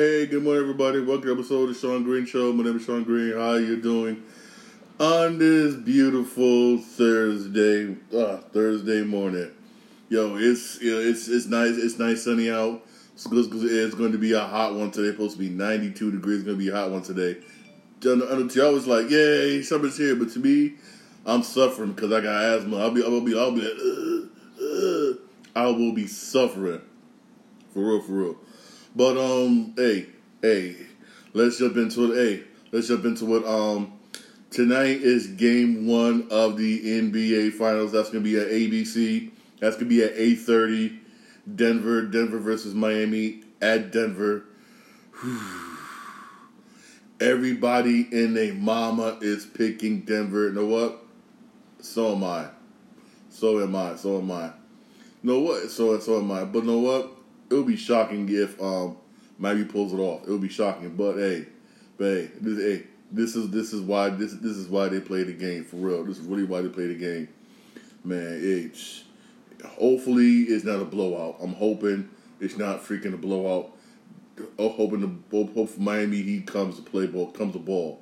Hey, good morning, everybody. Welcome to episode of the Shawn Green Show. My name is Shawn Green. How you doing on this beautiful Thursday, uh, Thursday morning? Yo, it's it's it's nice. It's nice sunny out. It's, it's going to be a hot one today. It's supposed to be 92 degrees. It's going to be a hot one today. To y'all was like, yay, summer's here. But to me, I'm suffering because I got asthma. I'll be, I'll be, I'll be, uh, uh, I will be suffering. For real, for real. But um, hey, hey, let's jump into it. Hey, let's jump into it. Um, tonight is game one of the NBA Finals. That's gonna be at ABC. That's gonna be at eight thirty. Denver, Denver versus Miami at Denver. Everybody in a mama is picking Denver. You know what? So am I. So am I. So am I. You know what? So so am I. But you know what? It would be shocking if um Miami pulls it off. It would be shocking. But hey, but hey, this hey, this is this is why this this is why they play the game for real. This is really why they play the game. Man, it's hopefully it's not a blowout. I'm hoping it's not freaking a blowout. I'm hoping the hope for Miami he comes to play ball comes to ball.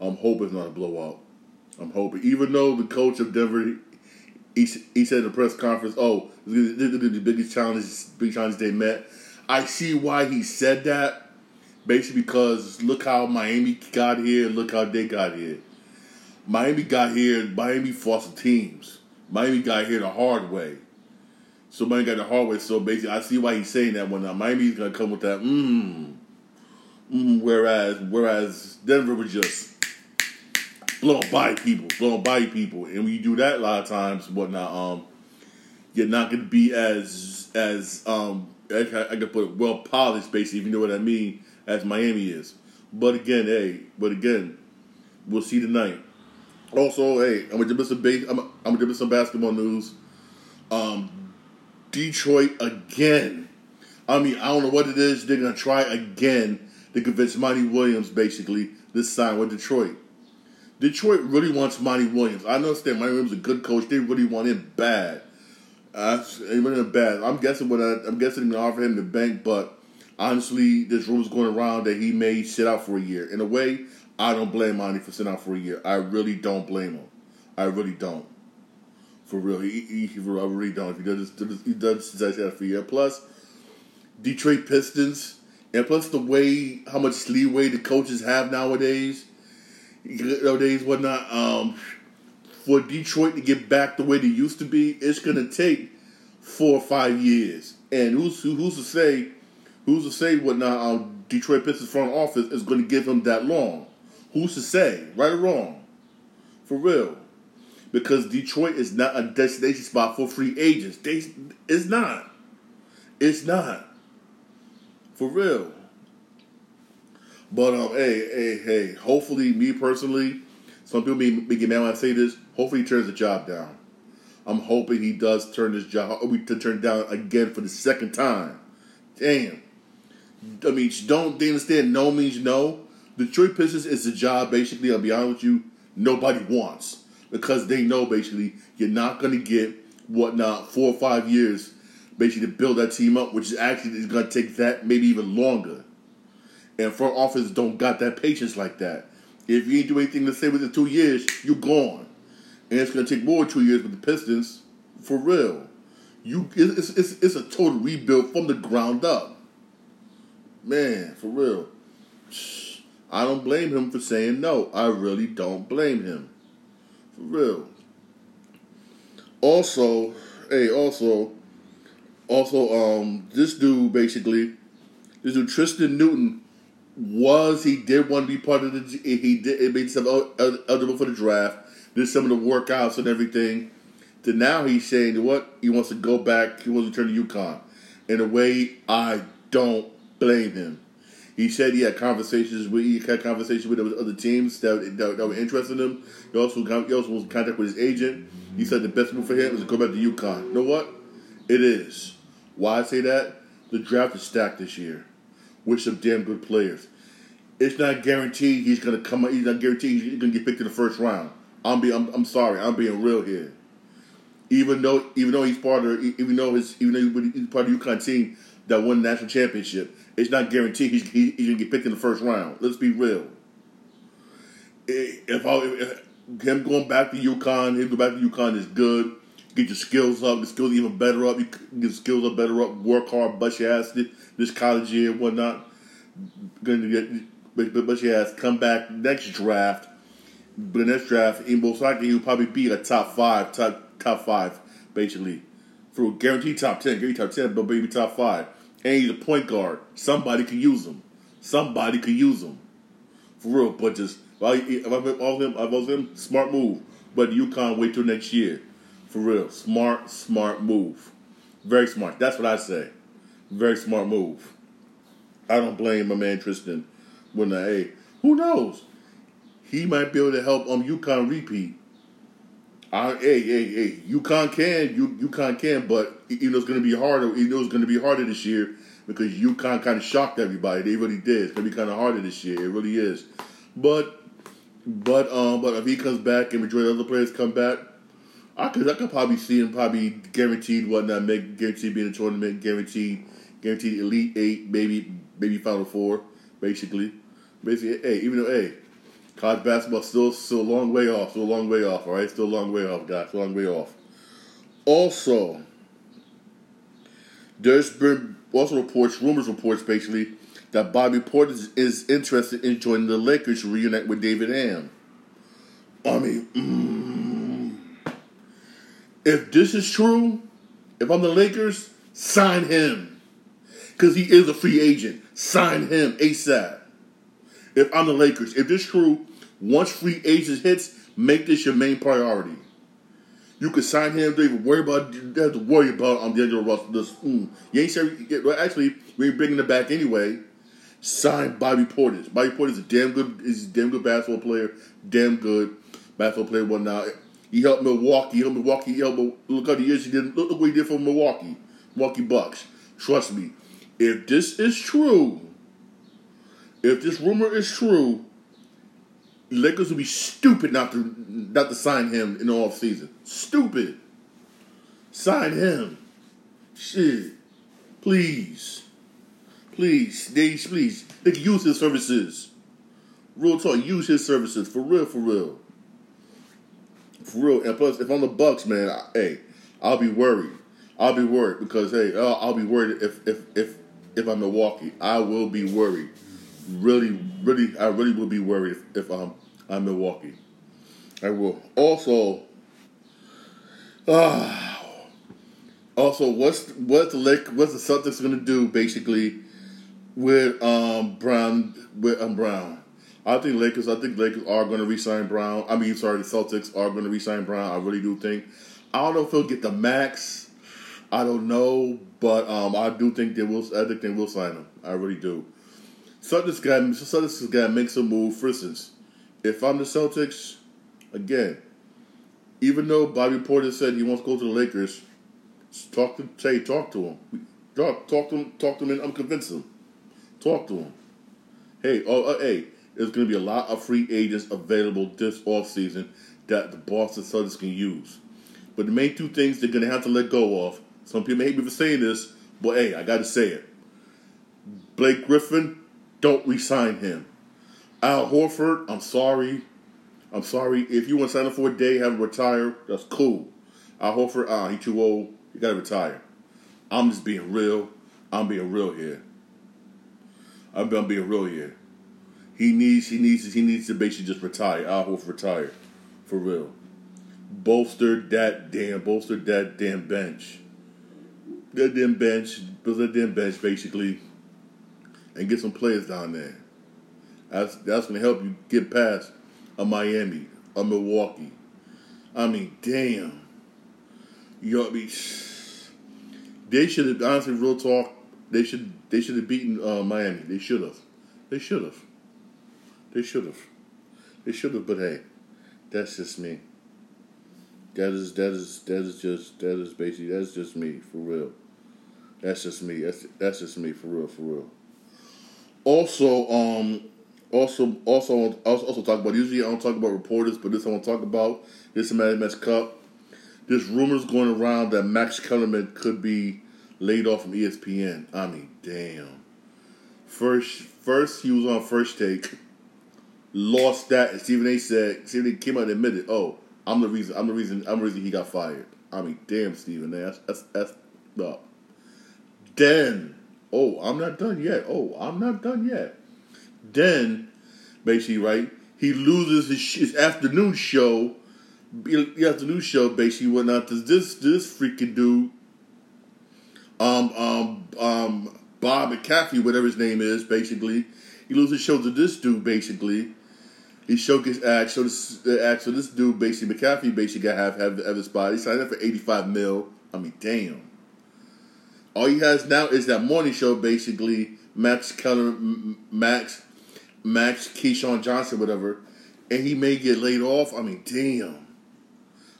I'm hoping it's not a blowout. I'm hoping, even though the coach of Denver, he, he said in the press conference, "Oh, this is the biggest challenge, big challenge they met." I see why he said that, basically because look how Miami got here, look how they got here. Miami got here. Miami fought some teams. Miami got here the hard way. So Miami got the hard way. So basically, I see why he's saying that when uh, Miami's gonna come with that. Mmm. Mm, whereas, whereas Denver was just blowing by people, blowing by people, and when you do that a lot of times, whatnot, um, you're not gonna be as as um I, can put well polished, basically, if you know what I mean, as Miami is. But again, hey, but again, we'll see tonight. Also, hey, I'm gonna give some base. I'm, I'm gonna give some basketball news. Um, Detroit again. I mean, I don't know what it is. They're gonna try again to convince Monty Williams, basically, this sign with Detroit. Detroit really wants Monty Williams. I understand Monty Williams is a good coach. They really want him bad. Uh, they want him bad. I'm guessing what I, I'm guessing they offer him the bank, but honestly, there's rumors going around that he may sit out for a year. In a way, I don't blame Monty for sitting out for a year. I really don't blame him. I really don't. For real, he, he, he I really don't. He does he does that for a year. Plus, Detroit Pistons, and plus the way how much leeway the coaches have nowadays, nowadays whatnot. Um, for Detroit to get back the way they used to be, it's gonna take four or five years. And who's who's to say, who's to say whatnot? Um, Detroit Pistons front office is to give him that long. Who's to say, right or wrong? For real because Detroit is not a destination spot for free agents. They, it's not. It's not. For real. But um, hey, hey, hey. Hopefully, me personally, some people may, may get mad when I say this. Hopefully, he turns the job down. I'm hoping he does turn this job to turn down again for the second time. Damn. I mean, don't they understand? No means no. Detroit Pistons is a job basically. I'll be honest with you. Nobody wants because they know basically you're not going to get whatnot four or five years basically to build that team up, which is actually is going to take that maybe even longer. And front office don't got that patience like that. If you ain't do anything to say within two years, you're gone. And it's to take more two years with the Pistons, for real. You, it's, it's, it's a total rebuild from the ground up. Man, for real. I don't blame him for saying no. I really don't blame him. For real. Also, hey, also, also, um, this dude basically, this dude Tristan Newton was he did want to be part of the he did it made himself eligible for the draft, did some of the workouts and everything. To now he's saying what he wants to go back, he wants to turn to UConn. In a way, I don't blame him. He said he had conversations with he had conversations with other teams that, that, that were interested in him. He also he also was in contact with his agent. He said the best move for him is to go back to UConn. You know what? It is. Why I say that? The draft is stacked this year with some damn good players. It's not guaranteed he's gonna come. He's not guaranteed he's gonna get picked in the first round. I'm be I'm, I'm sorry. I'm being real here. Even though even though he's part of even though his even though he's part of the UConn team that won the national championship, it's not guaranteed he's, he, he's gonna get picked in the first round. Let's be real. If, I, if him going back to UConn, him go back to UConn is good. Get your skills up, your skills even better up. You get your skills up better up. Work hard, bust your ass this, college year and whatnot. To get, bust your ass. Come back next draft. But the next draft, in most likely he'll probably be a top five, top top five, basically, for a guaranteed top ten, guaranteed top ten, but maybe top five. And he's a point guard. Somebody can use him. Somebody can use him. For real, but just if I, if was him, I was him, smart move. But UConn wait till next year. For real. Smart, smart move. Very smart. That's what I say. Very smart move. I don't blame my man Tristan when I, hey, who knows? He might be able to help um UConn repeat. I, hey, hey, hey, UConn can, you UConn can, but you know it's going to be harder. You know it's to be harder this year because UConn kind of shocked everybody. They really did. It's to be kind of harder this year. It really is. But, but, um, but if he comes back and majority of other players come back, I could, I could probably see him probably guaranteed whatnot, make guaranteed being in a tournament, guaranteed, guaranteed elite eight, maybe, maybe final four, basically. Basically, hey, even though, hey, college basketball still still a long way off, still a long way off. All right, still a long way off, guys, long way off. Also, there's been also reports, rumors reports, basically that Bobby Portis is interested in joining the Lakers to reunite with Darvin Ham. I mean, mm, if this is true, if I'm the Lakers, sign him because he is a free agent. Sign him ASAP if I'm the Lakers. If this is true, once free agents hits, make this your main priority. You can sign him. Don't even worry about. You have to worry about on of the roster. This, mm, you ain't sure. Well, actually, we ain't bringing it back anyway. Sign Bobby Portis. Bobby Portis is a damn good. Is a damn good basketball player. Damn good basketball player. Now. He helped Milwaukee. He helped Milwaukee. He helped, look how the years he did. Look, look what he did for Milwaukee. Milwaukee Bucks. Trust me. If this is true, if this rumor is true, Lakers would be stupid not to not to sign him in the off season. Stupid. Sign him. Shit. Please. Please. They please. They can use his services. Real talk, use his services. For real, for real. For real. And plus, if I'm the Bucks, man, I, hey, I'll be worried. I'll be worried because hey, I'll, I'll be worried if if if if I'm Milwaukee. I will be worried really, really, I really will be worried if, if I'm I'm Milwaukee. I will. Also, uh, also, what's what's the Lake, what's the Celtics going to do basically with um Brown with um Brown? I think Lakers. I think Lakers are going to resign Brown. I mean, sorry, the Celtics are going to resign Brown. I really do think. I don't know if he'll get the max. I don't know, but um, I do think they will. I think they will sign him. I really do. Celtics got Celtics got to make some move. For instance, if I'm the Celtics, again, even though Bobby Porter said he wants to go to the Lakers, talk to say talk to him, talk talk to him, talk to him, and I'm convinced him. Talk to him. Hey, oh, uh, hey, there's going to be a lot of free agents available this off season that the Boston Celtics can use. But the main two things they're going to have to let go of. Some people may hate me for saying this, but hey, I got to say it. Blake Griffin don't resign him. Al Horford, I'm sorry. I'm sorry. If you want to sign him for a day, have him retire, that's cool. Al Horford, ah, he too old. You gotta retire. I'm just being real. I'm being real here. I'm, I'm being real here. He needs, he needs, he needs to basically just retire. Al Horford retire, for real. Bolster that damn, bolster that damn bench. That damn bench, build that damn bench, basically and get some players down there. That's that's gonna help you get past a Miami, a Milwaukee. I mean, damn. You know, I mean, they should have honestly, real talk. They should they should have beaten uh, Miami. They should have. They should have. They should have. They should have. But hey, that's just me. That is that is that is just that is basically that's just me for real. That's just me. That's that's just me for real for real. Also, um, also, also, also, also talk about. Usually, I don't talk about reporters, but this I want to talk about. This is MLS Cup. There's rumors going around that Max Kellerman could be laid off from ESPN. I mean, damn. first first he was on first take, lost that, and Stephen A. said Stephen A. came out and admitted, "Oh, I'm the reason. I'm the reason. I'm the reason he got fired." I mean, damn, Stephen A. That's that's, that's up. Then, oh, I'm not done yet. Oh, I'm not done yet. Then, basically, right, he loses his, his afternoon show. The afternoon show basically went out to this this freaking dude, um, um, um, Bob McAfee, whatever his name is, basically. He loses his show to this dude, basically. He showcased act, so this uh, act, so this dude, basically McAfee, basically got have have, have his spot. He signed up for eighty five mil. I mean, damn. All he has now is that morning show, basically Max Keller, Max, Max Keyshawn Johnson, whatever, and he may get laid off. I mean, damn.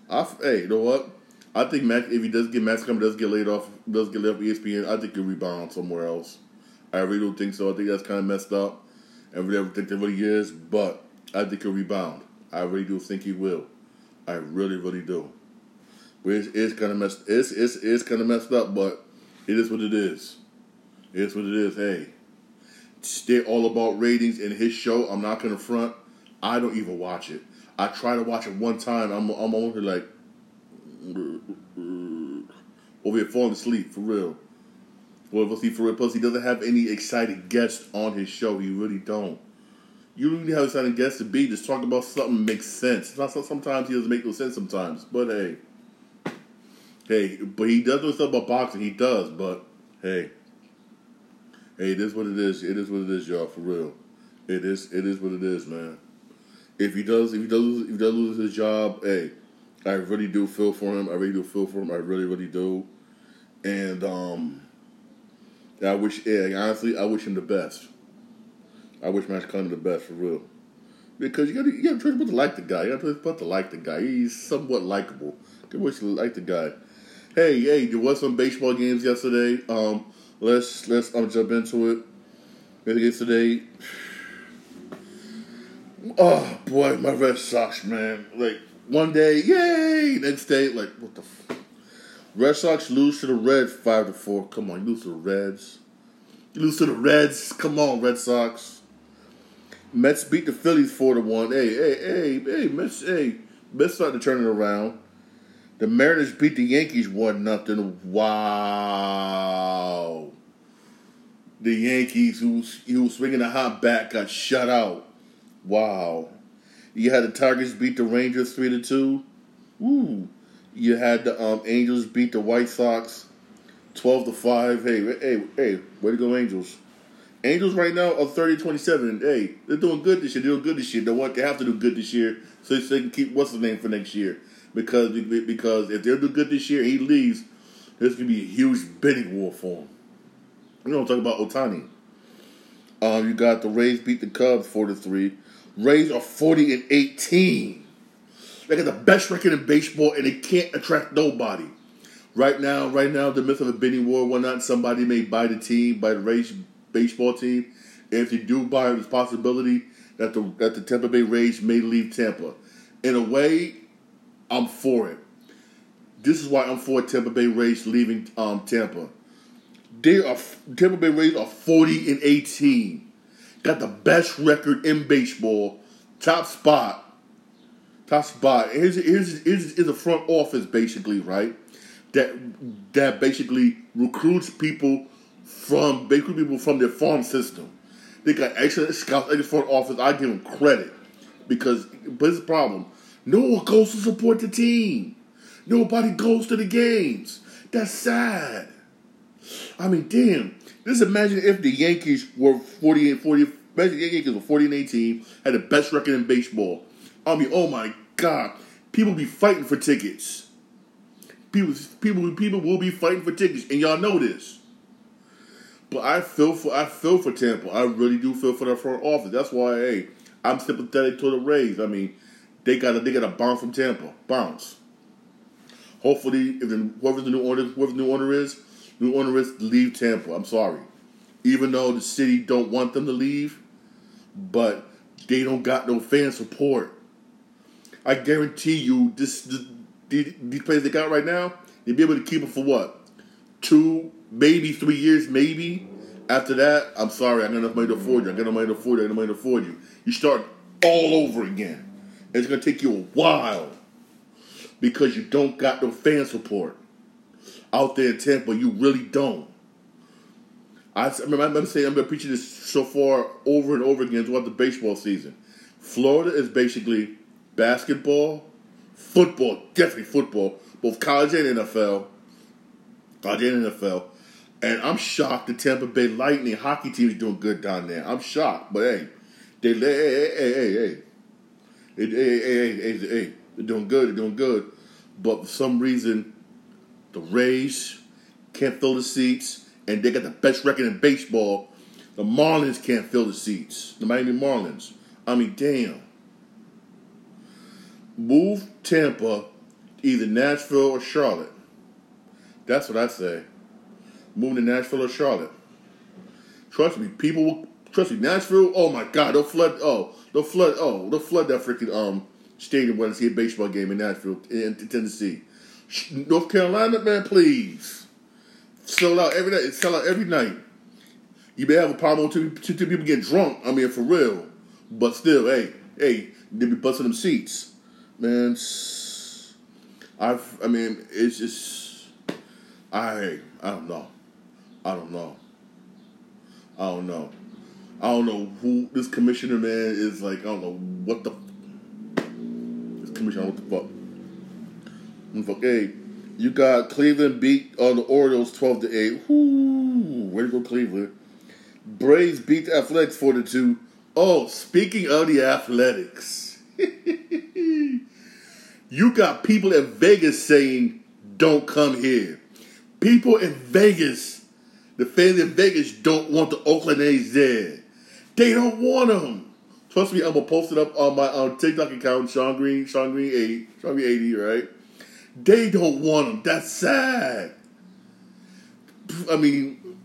I, hey, you know what? I think Max, if he does get Max Keller does get laid off, does get laid off ESPN, I think he'll rebound somewhere else. I really don't think so. I think that's kind of messed up. I really think that really is, but I think he'll rebound. I really do think he will. I really, really do. It's, it's kind of messed. It's it's it's kind of messed up, but it is what it is. It's what it is. Hey, they're all about ratings in his show. I'm not gonna front. I don't even watch it. I try to watch it one time. I'm I'm over like over here falling asleep for real. Well, for real. Plus, he doesn't have any exciting guests on his show. He really don't. You really have exciting guests to be. Just talk about something makes sense. Sometimes he doesn't make no sense. Sometimes, but hey, hey, but he does know stuff about boxing. He does, but hey, hey, it is what it is. It is what it is, y'all. For real, it is. It is what it is, man. If he does, if he does, if he does lose his job, hey, I really do feel for him. I really do feel for him. I really, really do. And um, I wish, yeah, honestly, I wish him the best. I wish Max Cunningham the best for real. Because you gotta you got to try to like the guy. You got to try to like the guy. He's somewhat likable. You wish to like the guy. Hey, hey, there was some baseball games yesterday. Um, let's let's um, jump into it. Yesterday, oh boy, my Red Sox, man. Like one day, yay! Next day, like what the. F- Red Sox lose to the Reds five to four. Come on, you lose to the Reds. You lose to the Reds. Come on, Red Sox. Mets beat the Phillies four to one. Hey, hey, hey, hey, Mets, hey, Mets starting to turn it around. The Mariners beat the Yankees one nothing. Wow. The Yankees, who who was swinging a hot bat, got shut out. Wow. You had the Tigers beat the Rangers three to two. Ooh. You had the um, Angels beat the White Sox twelve to five. Hey, hey, hey, way to go, Angels. Angels right now are 30 27. Hey, they're doing good this year. They're doing good this year. They want they have to do good this year so they can keep what's the name for next year. Because because if they're doing good this year he leaves, there's gonna be a huge bidding war for him. You know talking about Ohtani. Um, you got the Rays beat the Cubs four to three. Rays are 40 and 18. They got the best record in baseball and they can't attract nobody. Right now, right now, the midst of a bidding war, whatnot, somebody may buy the team, buy the Rays baseball team. And if they do buy, there's possibility that the that the Tampa Bay Rays may leave Tampa. In a way, I'm for it. This is why I'm for Tampa Bay Rays leaving um, Tampa. They are Tampa Bay Rays are 40 and 18. Got the best record in baseball. Top spot. Top spot. Here's here's here's, here's a front office basically, right? That that basically recruits people from basically people from their farm system. They got excellent scouts in the front office. I give them credit because, but it's a problem. No one goes to support the team. Nobody goes to the games. That's sad. I mean, damn. Just imagine if the Yankees were 40 and 40. Imagine the Yankees were 40 and 18, had the best record in baseball. I mean, oh my God. People be fighting for tickets. People, people, people will be fighting for tickets, and y'all know this. But I feel for I feel for Tampa. I really do feel for their front office. That's why, hey, I'm sympathetic to the Rays. I mean, they got a, they got a bounce from Tampa, bounce. Hopefully, if the, whoever the new owner whoever the new owner is, new owner is leave Tampa. I'm sorry, even though the city don't want them to leave, but they don't got no fan support. I guarantee you, this, this these players they got right now, they'll be able to keep it for what, two, maybe three years, maybe After that, I'm sorry, I got enough money to afford you. I got enough money to afford you. I got enough money to afford you. You start all over again. It's gonna take you a while because you don't got no fan support out there in Tampa. You really don't. I I remember I'm preaching this so far over and over again throughout the baseball season. Florida is basically basketball, football, definitely football, both college and NFL, college and NFL. And I'm shocked the Tampa Bay Lightning hockey team is doing good down there. I'm shocked, but hey, they hey hey hey hey hey, hey hey hey hey, hey they're doing good. They're doing good, but for some reason, the Rays can't fill the seats, and they got the best record in baseball. The Marlins can't fill the seats. The Miami Marlins. I mean, damn. Move Tampa, either Nashville or Charlotte. That's what I say. Move to Nashville or Charlotte. Trust me, people will trust me. Nashville, oh my God, they'll flood. Oh, they'll flood. Oh, they'll flood that freaking um stadium when I see a baseball game in Nashville, in, in Tennessee. North Carolina, man, please sell out every night. Sell out every night. You may have a problem with two, two people get drunk. I mean, for real. But still, hey, hey, they be busting them seats, man. I've, I mean, it's just, I, I don't know, I don't know, I don't know, I don't know who this commissioner man is like. I don't know what the this commissioner. What the fuck? The fuck? Hey, you got Cleveland beat on the Orioles twelve to eight. Whoo, way to go, Cleveland. Braves beat the Athletics four to two. Oh, speaking of the athletics, you got people in Vegas saying, don't come here. People in Vegas, the fans in Vegas don't want the Oakland A's there. They don't want them. Trust me, I'm gonna post it up on my TikTok account, Shawn Green, Shawn Green 80, Shawn Green 80, right? They don't want them. That's sad. I mean,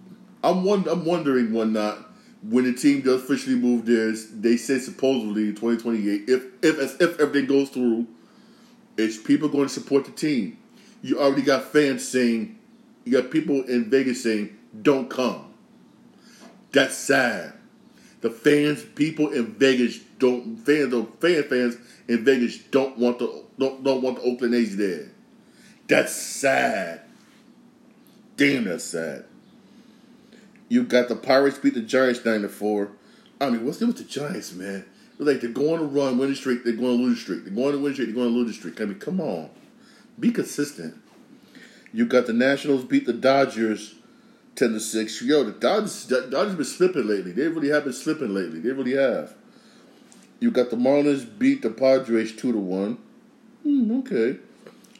I'm I'm wondering one not when the team does officially move theirs, they say supposedly 2028, if if as if everything goes through, is people going to support the team. You already got fans saying, you got people in Vegas saying, "Don't come." That's sad. The fans, people in Vegas don't fans, the fan fans in Vegas don't want the don't don't want the Oakland A's there. That's sad. Damn, that's sad. You got the Pirates beat the Giants nine to four. I mean, what's the with the Giants, man? They're like they're going to run, win the streak, they're going to lose the streak. They're going to win the streak, they're going to lose the streak. I mean, come on, be consistent. You got the Nationals beat the Dodgers ten to six. Yo, the Dodgers, the Dodgers been slipping lately. They really have been slipping lately. They really have. You got the Marlins beat the Padres two to one. Hmm, okay.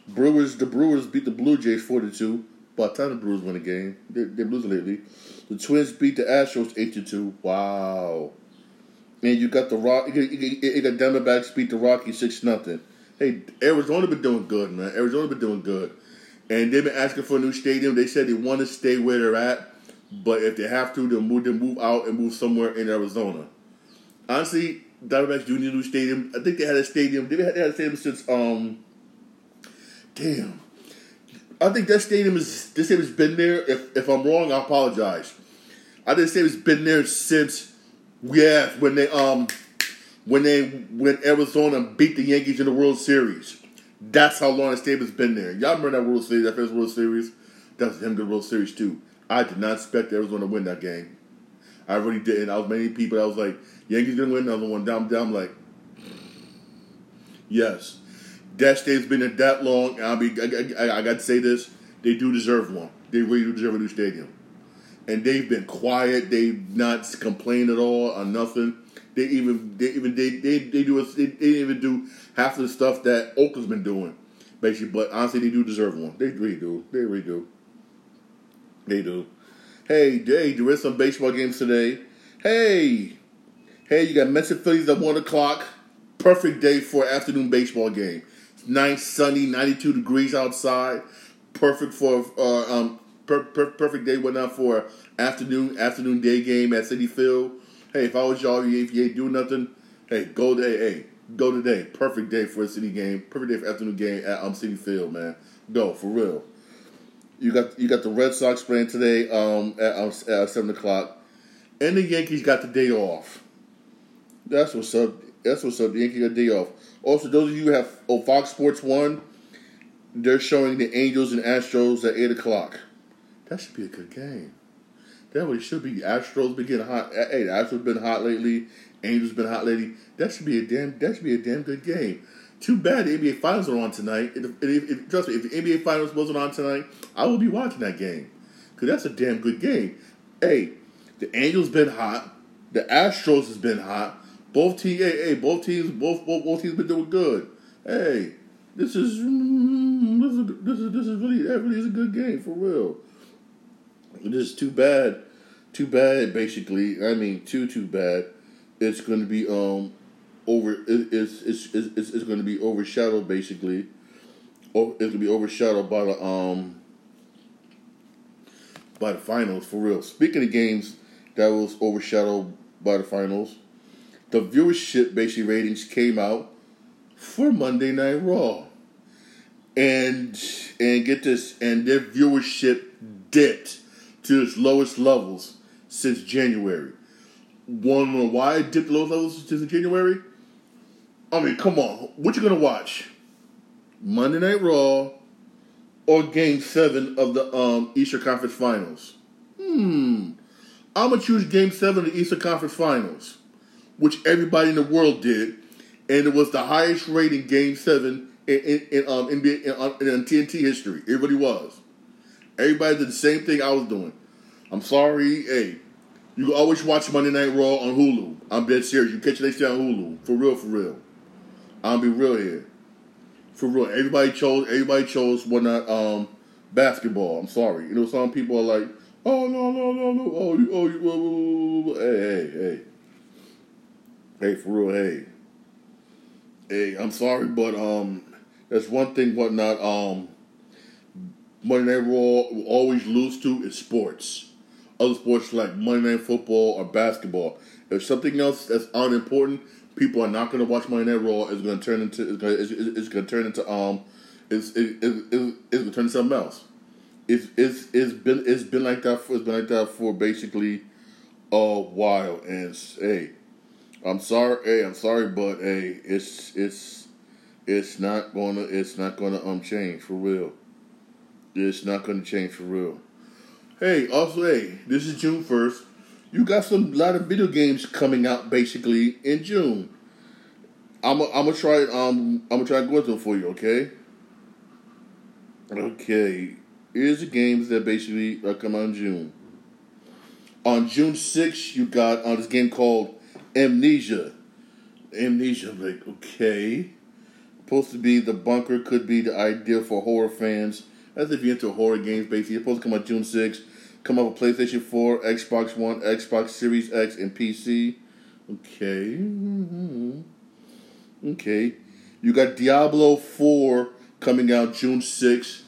Brewers, the Brewers beat the Blue Jays four to two. By the time the Brewers win a game, they, they're losing lately. The Twins beat the Astros eight to two. Wow. And you got the Rock. You you got Diamondbacks beat the Rockies six nothing. Hey, Arizona been doing good, man. Arizona been doing good, and they've been asking for a new stadium. They said they want to stay where they're at, but if they have to, they'll move. They move out and move somewhere in Arizona. Honestly, Diamondbacks do need a new stadium. I think they had a stadium. They had, they had a stadium since um. Damn. I think that stadium is this stadium's been there. If if I'm wrong, I apologize. I think the stadium's been there since yeah when they um when they when Arizona beat the Yankees in the World Series. That's how long stadium's been there. Y'all remember that World Series, that first World Series? That was him good World Series too. I did not expect Arizona to win that game. I really didn't. I was many people. I was like, Yankees gonna win another one. Down, down. Like, yes. That stadium's been there that long. I'll be. I, I, I got to say this. They do deserve one. They really do deserve a new stadium. And they've been quiet. They've not complained at all or nothing. They even they even they they, they do they, they even do half of the stuff that Oakland's been doing, basically. But honestly, they do deserve one. They really do. They really do. They do. Hey, hey, there is some baseball games today. Hey, hey, you got Mets and Phillies at one o'clock. Perfect day for afternoon baseball game nice, sunny, 92 degrees outside. Perfect for uh, um, per, per, perfect day out for afternoon afternoon day game at Citi Field. Hey, if I was y'all, if you ain't doing nothing, hey, go today. Hey, go today. Perfect day for a city game. Perfect day for afternoon game at um Citi Field, man. Go for real. You got you got the Red Sox playing today um, at, um, at seven o'clock. and the Yankees got the day off. That's what's up. That's what's up. The Yankees got the day off. Also, those of you who have oh, Fox Sports One, they're showing the Angels and Astros at eight o'clock. That should be a good game. That really should be. Astros been getting hot. Hey, the Astros been hot lately. Angels been hot lately. That should be a damn. That should be a damn good game. Too bad the NBA Finals are on tonight. If, if, if, trust me, if the NBA Finals wasn't on tonight, I would be watching that game because that's a damn good game. Hey, the Angels been hot. The Astros has been hot. Both teams, hey, hey, both teams, both, both both teams been doing good. Hey, this is mm, this is this is this is really that really is a good game for real. It is too bad, too bad. Basically, I mean, too too bad. It's going to be um over. It, it's, it's it's it's going to be overshadowed basically. Or it's going to be overshadowed by the um by the finals for real. Speaking of games that was overshadowed by the finals, the viewership basically ratings came out for Monday Night Raw. And and get this, and their viewership dipped to its lowest levels since January. One why it dipped lowest levels since January? I mean, come on, what you gonna watch? Monday Night Raw or Game Seven of the um, Eastern Conference Finals? Hmm, I'm gonna choose Game Seven of the Eastern Conference Finals which everybody in the world did, and it was the highest rating Game Seven in in, in um NBA in, um, in, TNT history. Really was. Everybody did the same thing I was doing. I'm sorry, hey. You can always watch Monday Night Raw on Hulu. I'm dead serious. You catch it next on Hulu. For real, for real. I'll be real here. For real. Everybody chose everybody chose what not um basketball. I'm sorry. You know, some people are like, oh no, no, no, no, oh you oh you oh, oh. hey, hey, hey. Hey, for real, hey. Hey, I'm sorry, but um, that's one thing. What not um, Monday Night Raw will always lose to is sports. Other sports like Monday Night Football or basketball. If something else that's unimportant, people are not going to watch Monday Night Raw. It's going to turn into it's going to, it's, it's to turn into um, it's it, it, it, it's going to turn into something else. It's it's it's been it's been like that for it's been like that for basically a while, and hey I'm sorry. Hey, I'm sorry, but hey, it's it's it's not gonna it's not gonna um change for real. It's not gonna change for real. Hey, also, hey, this is June first. You got some lot of video games coming out basically in June. I'm gonna try um I'm gonna try to go through for you. Okay. Okay. Here's the games that basically are come out in June. On June 6th, you got on uh, this game called Amnesia. Amnesia, I'm like, okay. Supposed to be the bunker, could be the idea for horror fans. As if you're into horror games, basically. It's supposed to come out June 6th. Come out with PlayStation 4, Xbox One, Xbox Series X, and PC. Okay. Mm-hmm. Okay. You got Diablo 4 coming out June 6th.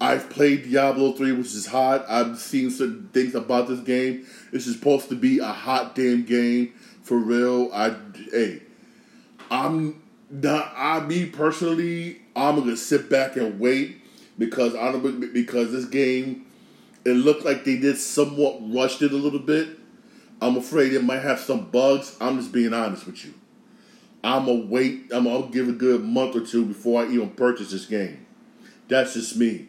I've played Diablo 3, which is hot. I've seen certain things about this game. This is supposed to be a hot damn game for real. I hey, I'm not. I me personally, I'm gonna sit back and wait because I don't because this game, it looked like they did somewhat rushed it a little bit. I'm afraid it might have some bugs. I'm just being honest with you. I'm gonna wait. I'm gonna give a good month or two before I even purchase this game. That's just me.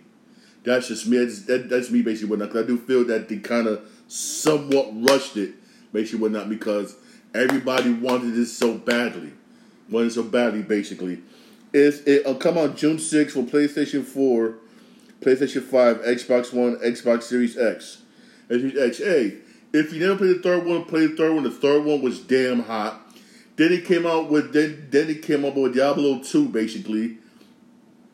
That's just me. That's, that, that's me basically. Because I do feel that they kind of somewhat rushed it, basically, whatnot because Everybody wanted this so badly. Wanted so badly, basically. It's, it'll uh, come on June 6th for PlayStation 4, PlayStation 5, Xbox One, Xbox Series X. Xbox X. Hey, if you never played the third one, play the third one. The third one was damn hot. Then it came out with then then it came up with Diablo 2, basically.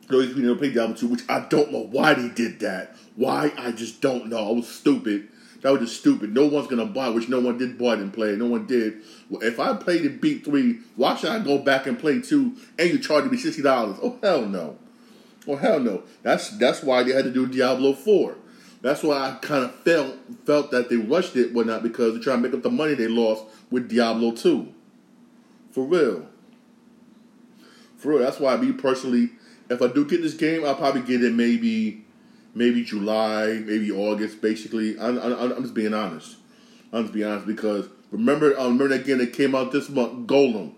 Those you never played Diablo 2, which I don't know why they did that. Why I just don't know. I was stupid. That was just stupid. No one's gonna buy, which no one did buy and play. No one did. Well, if I played and beat three, why should I go back and play two and you charge me sixty dollars? Oh hell no. Oh hell no. That's that's why they had to do Diablo four. That's why I kind of felt felt that they rushed it, whatnot, because they're trying to make up the money they lost with Diablo two. For real. For real. That's why me personally, if I do get this game, I'll probably get it maybe maybe July, maybe August. Basically, I'm, I'm, I'm just being honest. I'm just being honest because remember, I remember that game that came out this month, Gollum.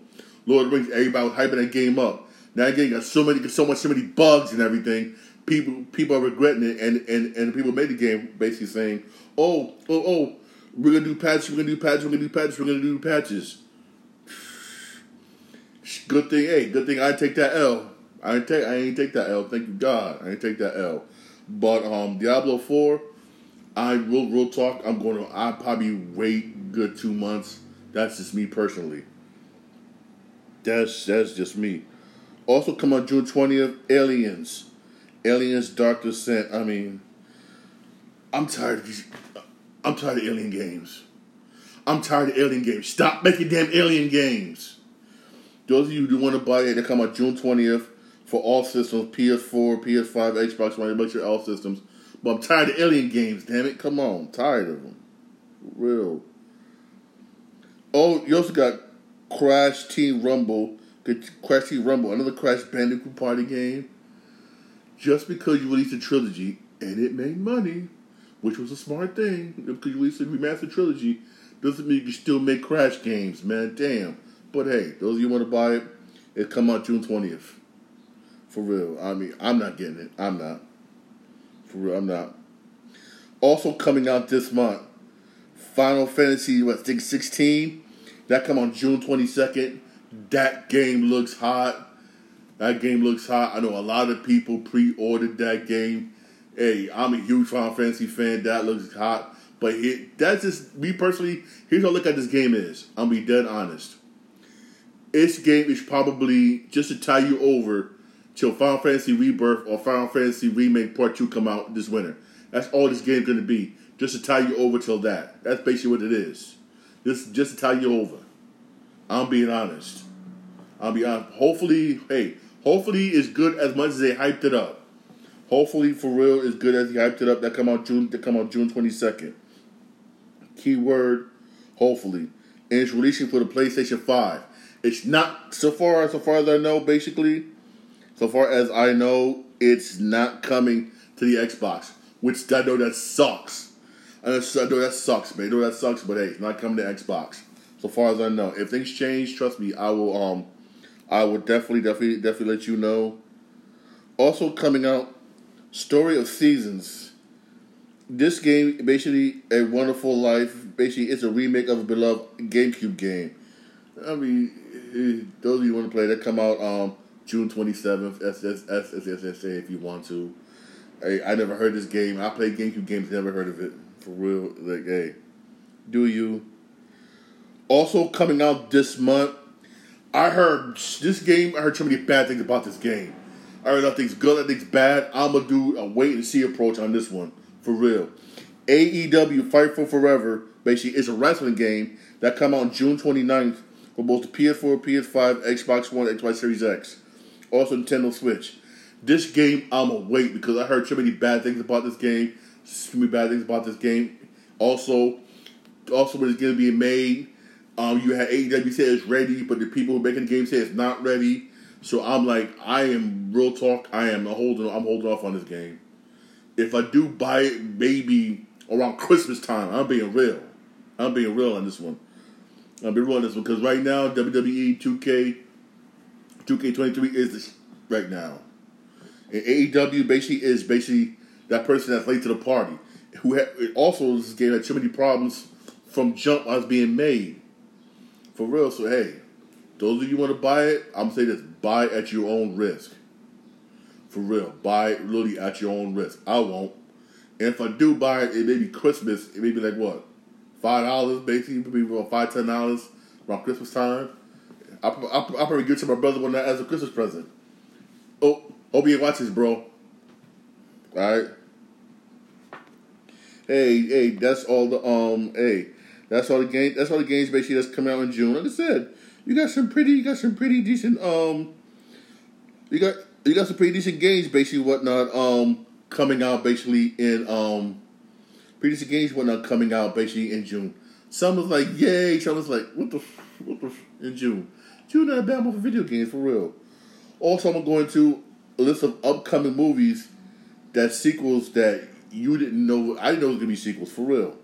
Lord of the Rings, everybody was hyping that game up. Now again, got so many, so much, so many bugs and everything. People, people are regretting it, and and and people made the game basically saying, "Oh, oh, oh, we're gonna do patches, we're gonna do patches, we're gonna do patches, we're gonna do patches." Good thing, hey, good thing I take that L. I ain't take, I ain't take that L. Thank you God, I ain't take that L. But um, Diablo Four, I will real talk. I'm going to. I probably wait good two months. That's just me personally. That's that's just me. Also, come on June twentieth. Aliens, Aliens Dark Descent. I mean, I'm tired of these. I'm tired of alien games. I'm tired of alien games. Stop making damn alien games. Those of you who want to buy it, they come out June twentieth for all systems: PS4, PS5, Xbox One. Make sure all systems. But I'm tired of alien games. Damn it! Come on, I'm tired of them. Real. Oh, you also got Crash Team Rumble. Crash Team Rumble, another Crash Bandicoot party game. Just because you released a trilogy and it made money, which was a smart thing, because you released a remastered trilogy, doesn't mean you can still make Crash games, man. Damn. But hey, those of you want to buy it, it come out June twentieth. For real. I mean, I'm not getting it. I'm not. For real, I'm not. Also coming out this month, Final Fantasy, what, think 16? That come on June 22nd. That game looks hot. That game looks hot. I know a lot of people pre-ordered that game. Hey, I'm a huge Final Fantasy fan. That looks hot. But it, that's just me personally. Here's how I look at this game is. I'm be dead honest. This game is probably just to tie you over till Final Fantasy Rebirth or Final Fantasy Remake Part Two come out this winter. That's all this game's gonna be. Just to tie you over till that. That's basically what it is. Just just to tie you over. I'm being honest. I'll be honest. Hopefully, hey, hopefully it's good as much as they hyped it up. Hopefully, for real, is good as they hyped it up. That come out June. That come out June twenty second. Keyword, hopefully, and it's releasing for the PlayStation Five. It's not so far so far as I know. Basically, so far as I know, it's not coming to the Xbox, which I know that sucks. I know that sucks, man. I know that sucks, but hey, it's not coming to Xbox. So far as I know, if things change, trust me, I will. Um, I will definitely, definitely, definitely let you know. Also coming out, Story of Seasons. This game, basically, a Wonderful Life. Basically, it's a remake of a beloved GameCube game. I mean, eh, those of you who want to play, that come out um, June twenty seventh. SSSSA if you want to. Hey, I never heard this game. I play GameCube games, never heard of it for real. Like, hey, do you? Also coming out this month, I heard this game. I heard so many bad things about this game. I heard nothing's good, nothing's bad. I'm gonna do a wait and see approach on this one for real. AEW Fight for Forever basically is a wrestling game that come out June 29th for both the PS4, PS5, Xbox One, Xbox Series X, also Nintendo Switch. This game I'm gonna wait because I heard so many bad things about this game. So many bad things about this game. Also, also it's gonna be made. Um, you had AEW say it's ready, but the people who making the game say it's not ready. So I'm like, I am real talk. I am holding. I'm holding off on this game. If I do buy it, maybe around Christmas time. I'm being real. I'm being real on this one. I'm being real on this one because right now WWE 2K 2K23 is the right now, and AEW basically is basically that person that's late to the party. Who also this game had too many problems from jump as being made. For real. So hey, those of you want to buy it, I'm saying this: buy at your own risk. For real, buy it literally at your own risk. I won't. And if I do buy it, it may be Christmas. It may be like what, five dollars, basically, maybe about five ten dollars around Christmas time. I I I probably give it to my brother one night as a Christmas present. Oh, hope you watch this, bro. All right. Hey, hey, that's all the um. Hey, that's all the game. That's all the games basically that's coming out in June. Like I said, you got some pretty, you got some pretty decent um. You got you got some pretty decent games basically whatnot um coming out basically in um pretty decent games whatnot coming out basically in June. Some was like yay, some was like what the what the in June. June not a bad month for video games for real. Also, I'm going to a list of upcoming movies that sequels that you didn't know. I didn't know it was gonna be sequels for real.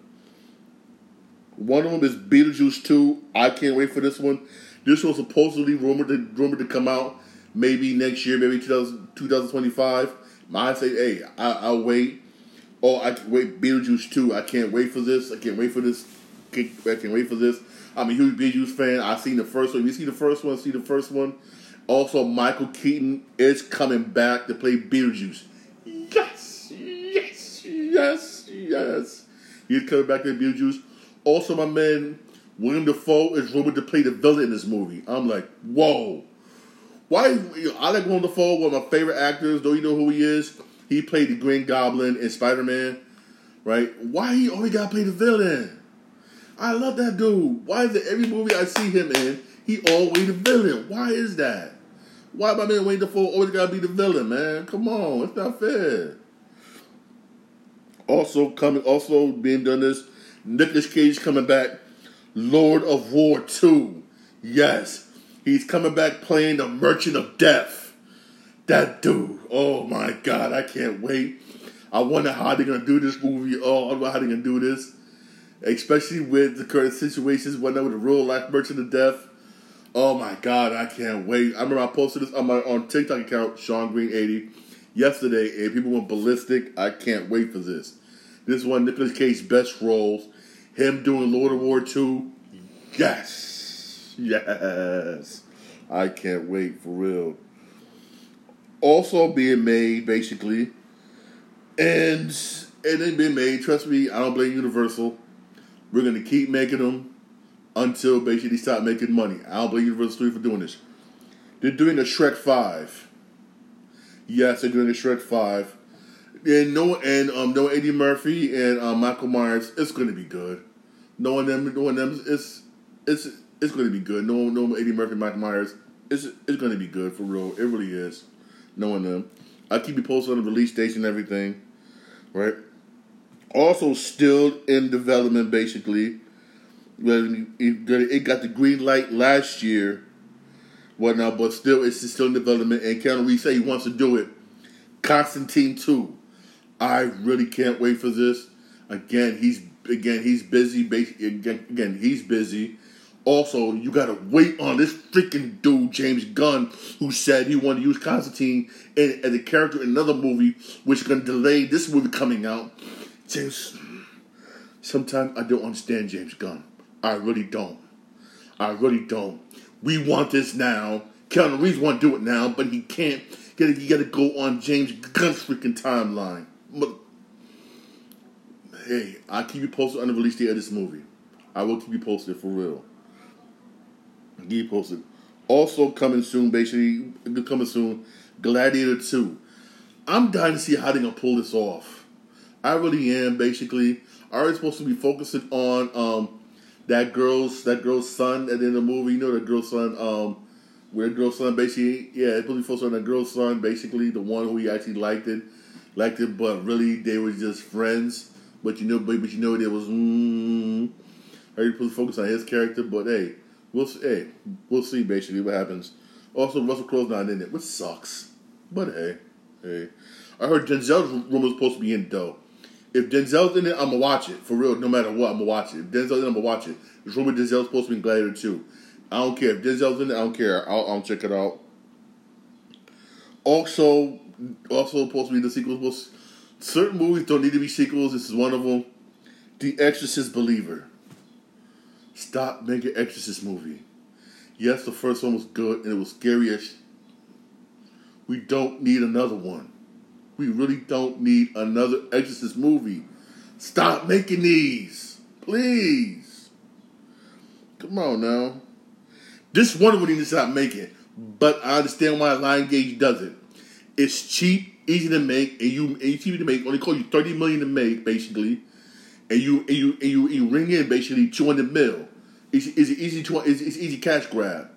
One of them is Beetlejuice 2. I can't wait for this one. This was supposedly rumored to, rumored to come out maybe next year, maybe 2000, 2025. I say, hey, I, will wait. Oh, I can wait. Beetlejuice 2. I can't wait for this. I can't wait for this. I can't wait for this. I'm a huge Beetlejuice fan. I've seen the first one. You see the first one? See the first one? Also, Michael Keaton is coming back to play Beetlejuice. Yes, yes, yes, yes. He's coming back to Beetlejuice. Also, my man William Dafoe is rumored to play the villain in this movie. I'm like, whoa. Why? You I like William Dafoe, one of my favorite actors. Don't you know who he is? He played the Green Goblin in Spider Man, right? Why he only got to play the villain? I love that dude. Why is it every movie I see him in, he always the villain? Why is that? Why my man Wayne Dafoe always gotta be the villain, man? Come on, it's not fair. Also coming, also being done this, Nicolas Cage coming back, Lord of War 2. Yes, he's coming back playing the Merchant of Death. That dude, oh my god, I can't wait. I wonder how they're gonna do this movie. Oh, I wonder how they're gonna do this especially with the current situations, whatnot with the real life merchant of death. Oh my god, I can't wait! I remember I posted this on my on TikTok account, Shawn Green eighty, yesterday, and people went ballistic. I can't wait for this. This one, Nicolas Cage's best roles, him doing Lord of War two. Yes, yes, I can't wait for real. Also being made, basically, and and then being made. Trust me, I don't blame Universal. We're to keep making them until basically stop making money. I don't blame Universal Studios for doing this. They're doing a Shrek 5. Yes, they're doing a Shrek 5. And no, and um, no Eddie Murphy and um, Michael Myers. It's to be good. Knowing them, knowing them, it's it's it's to be good. No, no Eddie Murphy, Michael Myers. It's it's to be good for real. It really is. Knowing them, I keep you posted on the release dates and everything. Right also still in development, basically. It got the green light last year, whatnot, but still, it's still in development. And Keanu Reeves say he wants to do it. Constantine two, I really can't wait for this. Again, he's again he's busy. Again, he's busy. Also, you gotta wait on this freaking dude, James Gunn, who said he wanted to use Constantine as a character in another movie, which is gonna delay this movie coming out. James, sometimes I don't understand James Gunn. I really don't. I really don't. We want this now. Keanu Reeves want to do it now, but he can't. He got to go on James Gunn's freaking timeline. But hey, I'll keep you posted on the release date of this movie. I will keep you posted for real. I'll keep you posted. Also coming soon, basically coming soon, Gladiator Two. I'm dying to see how they're gonna pull this off. I really am. Basically, I was supposed to be focusing on um, that girl's that girl's son at the end of the movie. You know, that girl's son. Um, where girl's son basically, yeah, it's supposed to be focused on the girl's son, basically the one who he actually liked it, liked it, but really they were just friends. But you know, but, but you know, there was. Mm, are you supposed to focus on his character? But hey, we'll see, hey, we'll see basically what happens. Also, Russell Crowe's not in it, which sucks. But hey, hey, I heard Denzel's was supposed to be in though. If Denzel's in it, I'm gonna watch it for real. No matter what, I'm gonna watch it. If Denzel's in it, I'm gonna watch it. There's rumor Denzel's supposed to be in Gladiator too. I don't care if Denzel's in it. I don't care. I'll, I'll check it out. Also, also supposed to be the sequels. Certain movies don't need to be sequels. This is one of them. The Exorcist Believer. Stop making Exorcist movie. Yes, the first one was good and it was scary as. We don't need another one. We really don't need another Exorcist movie. Stop making these. Please. Come on now. This one we need to stop making. But I understand why Lionsgate does it. It's cheap, easy to make, and you and it's cheap to make. Only cost you thirty million to make, basically, and you and you and you, and you ring in basically two hundred mil. It's, it's easy to it's, it's easy cash grab.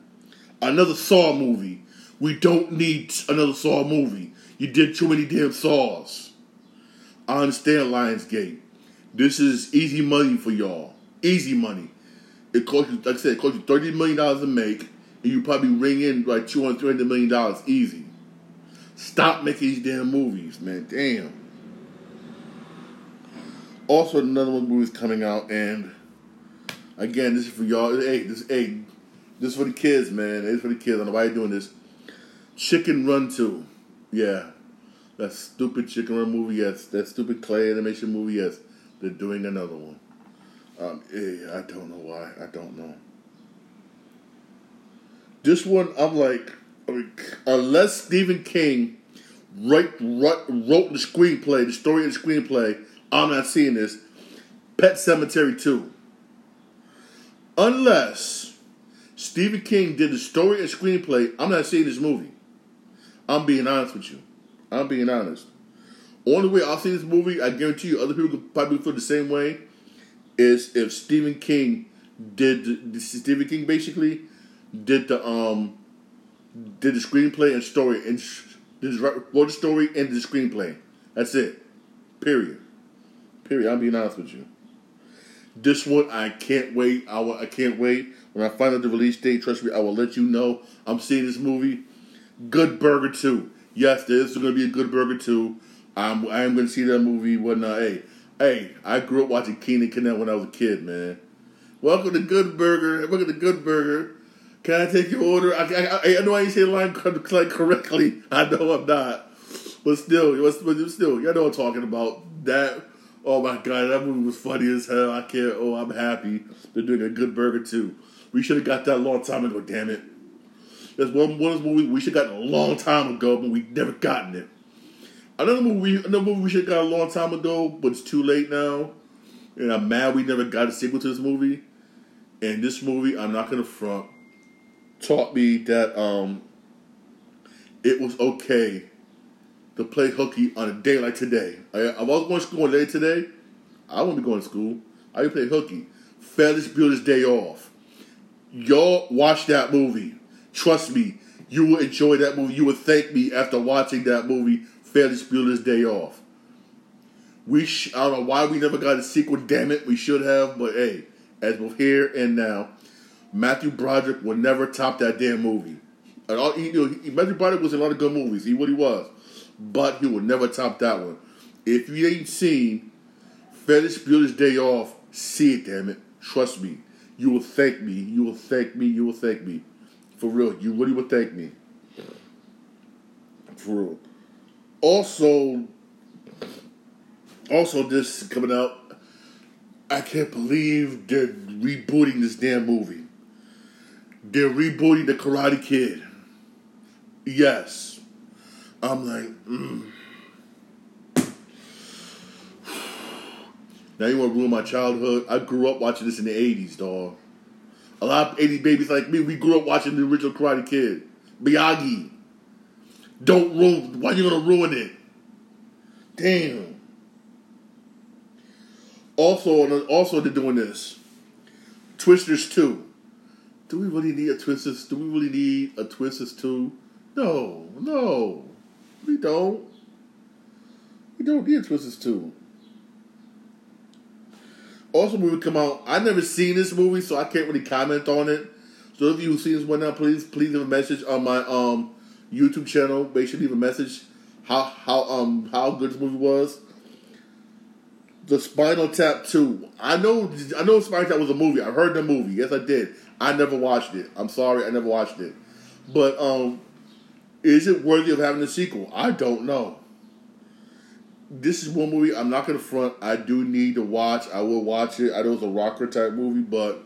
Another Saw movie. We don't need another Saw movie. You did too many damn saws. I understand Lionsgate. This is easy money for y'all. Easy money. It cost you, like I said, it cost you thirty million dollars to make, and you probably ring in like two hundred, three hundred million dollars easy. Stop making these damn movies, man. Damn. Also, another one movie's coming out, and Again, this is for y'all. Hey, this hey, this is for the kids, man. Is for the kids. I don't know why you're doing this. Chicken Run 2. Yeah. That stupid Chicken Run movie, yes. That stupid clay animation movie, yes. They're doing another one. Um, hey, I don't know why. I don't know. This one, I'm like, unless Stephen King write, wrote, wrote the screenplay, the story of the screenplay, I'm not seeing this. Pet Sematary 2. Unless Stephen King did the story and screenplay, I'm not seeing this movie. I'm being honest with you. I'm being honest. Only way I'll see this movie, I guarantee you, other people could probably feel the same way, is if Stephen King did the, Stephen King basically did the um did the screenplay and story and wrote the story and the screenplay. That's it. Period. Period. I'm being honest with you. This one I can't wait. I, will, I can't wait. When I find out the release date, trust me, I will let you know. I'm seeing this movie. Good Burger 2. Yes, this is going to be a Good Burger 2. I'm, I am going to see that movie when, uh, hey, hey, I grew up watching Kenan Connect when I was a kid, man. Welcome to Good Burger. Welcome to Good Burger. Can I take your order? I, I, I know I ain't saying line correctly. I know I'm not. But still, but still, y'all know what I'm talking about. That, oh my god, that movie was funny as hell. I can't, oh, I'm happy. They're doing a Good Burger too. We should have got that a long time ago, damn it. There's one, one of those movies we should have gotten a long time ago, but we never gotten it. Another movie, another movie we should have got a long time ago, but it's too late now. And I'm mad we never got a sequel to this movie. And this movie, I'm not gonna front, taught me that um, it was okay to play hooky on a day like today. I, I was going to school day today. I won't be going to school. I would play hooky. Ferris Bueller's Day Off. Y'all watch that movie. Trust me, you will enjoy that movie. You will thank me after watching that movie, Ferris Bueller's Day Off. We sh- I don't know why we never got a sequel. Damn it, we should have. But hey, as both here and now, Matthew Broderick will never top that damn movie. And all, you know, Matthew Broderick was in a lot of good movies. He what he was, but he will never top that one. If you ain't seen Ferris Bueller's Day Off, see it. Damn it, trust me. You will thank me. You will thank me. You will thank me. For real, you really would thank me. For real. Also, also this coming out. I can't believe they're rebooting this damn movie. They're rebooting the Karate Kid. Yes. I'm like, mm. Now you want to ruin my childhood? I grew up watching this in the 80s, dog. A lot of 80s babies like me, we grew up watching the original Karate Kid. Miyagi. Don't ruin. Why you gonna ruin it? Damn. Also, also they're doing this. Twisters 2. Do we really need a Twisters? Do we really need a Twisters 2? No, no. We don't. We don't need a Twisters 2 also movie come out. I never seen this movie, so I can't really comment on it. So if you've seen this one now, please please leave a message on my um YouTube channel. Make sure leave a message how how um how good this movie was. The Spinal Tap Two. I know I know Spinal Tap was a movie. I heard the movie. Yes, I did. I never watched it. I'm sorry, I never watched it. But um, is it worthy of having a sequel? I don't know this is one movie I'm not gonna front. I do need to watch. I will watch it. I know it's a rocker type movie, but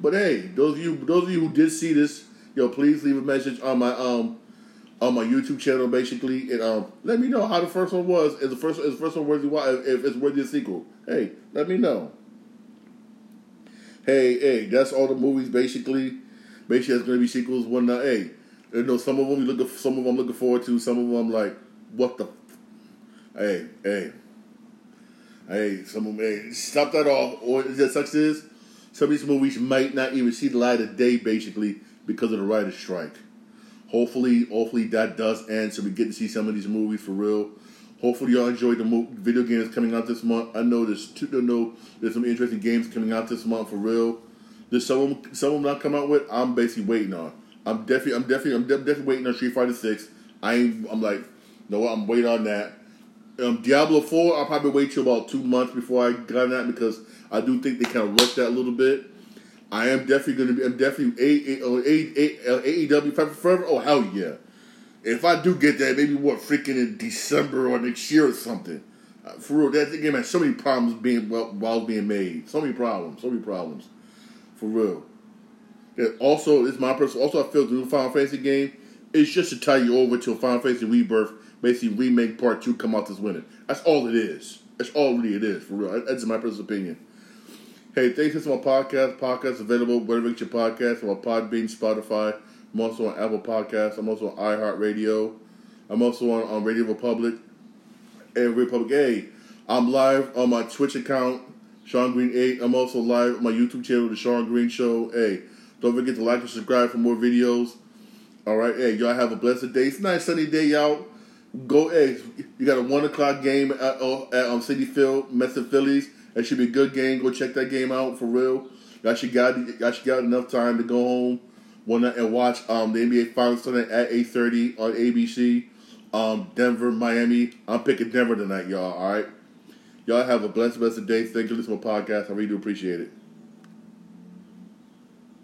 but hey, those of you those of you who did see this, yo, please leave a message on my um on my YouTube channel basically, and um let me know how the first one was. Is the first is the first one worthy? If it's worthy a sequel, hey, let me know. Hey, hey, that's all the movies basically. Basically, there's gonna be sequels. One, uh, hey, you know, some of them you look, some of them I'm looking forward to. Some of them like, what the Hey, hey, hey, some of them, hey, stop that off. Or is that such is some of these movies might not even see the light of day, basically because of the writer's strike. Hopefully, hopefully that does end, so we get to see some of these movies for real. Hopefully, y'all enjoyed the mo- video games coming out this month. I know there's two, I know there's some interesting games coming out this month for real. There's some of them, some of them not come out with. I'm basically waiting on. I'm definitely, I'm definitely, I'm de- definitely waiting on Street Fighter Six. I ain't, I'm like, no, what? I'm waiting on that. Um, Diablo Four, I'll probably wait till about two months before I got that because I do think they kind of rushed that a little bit. I am definitely going to be. I'm definitely a, a, a, AEW forever. Oh hell yeah! If I do get that, maybe what freaking in December or next year or something. Uh, for real, that game has so many problems being while, while being made. So many problems. So many problems. For real. Yeah, also, it's my personal. Also, I feel the new Final Fantasy game is just to tie you over to a Final Fantasy Rebirth, basically remake part two, come out this winter. That's all it is. That's all really it is. For real, that's my personal opinion. Hey, thanks for my podcast. Podcast available wherever you get your podcast. On Podbean, Spotify. I'm also on Apple Podcasts. I'm also on iHeartRadio. I'm also on, on Radio Republic and Republic A. I'm live on my Twitch account, Shawn Green 8. I'm also live on my YouTube channel, The Shawn Green Show. Hey, don't forget to like and subscribe for more videos. All right, hey, y'all have a blessed day. It's a nice sunny day out. Go, hey, you got a 1 o'clock game at, uh, at um, Citi Field, Mets and Phillies. That should be a good game. Go check that game out for real. Y'all should got y'all should got enough time to go home one night and watch um, the NBA Finals tonight at eight thirty on ABC. Um, Denver, Miami. I'm picking Denver tonight, y'all. All right. Y'all have a blessed, blessed day. Thank you for listening to my podcast. I really do appreciate it.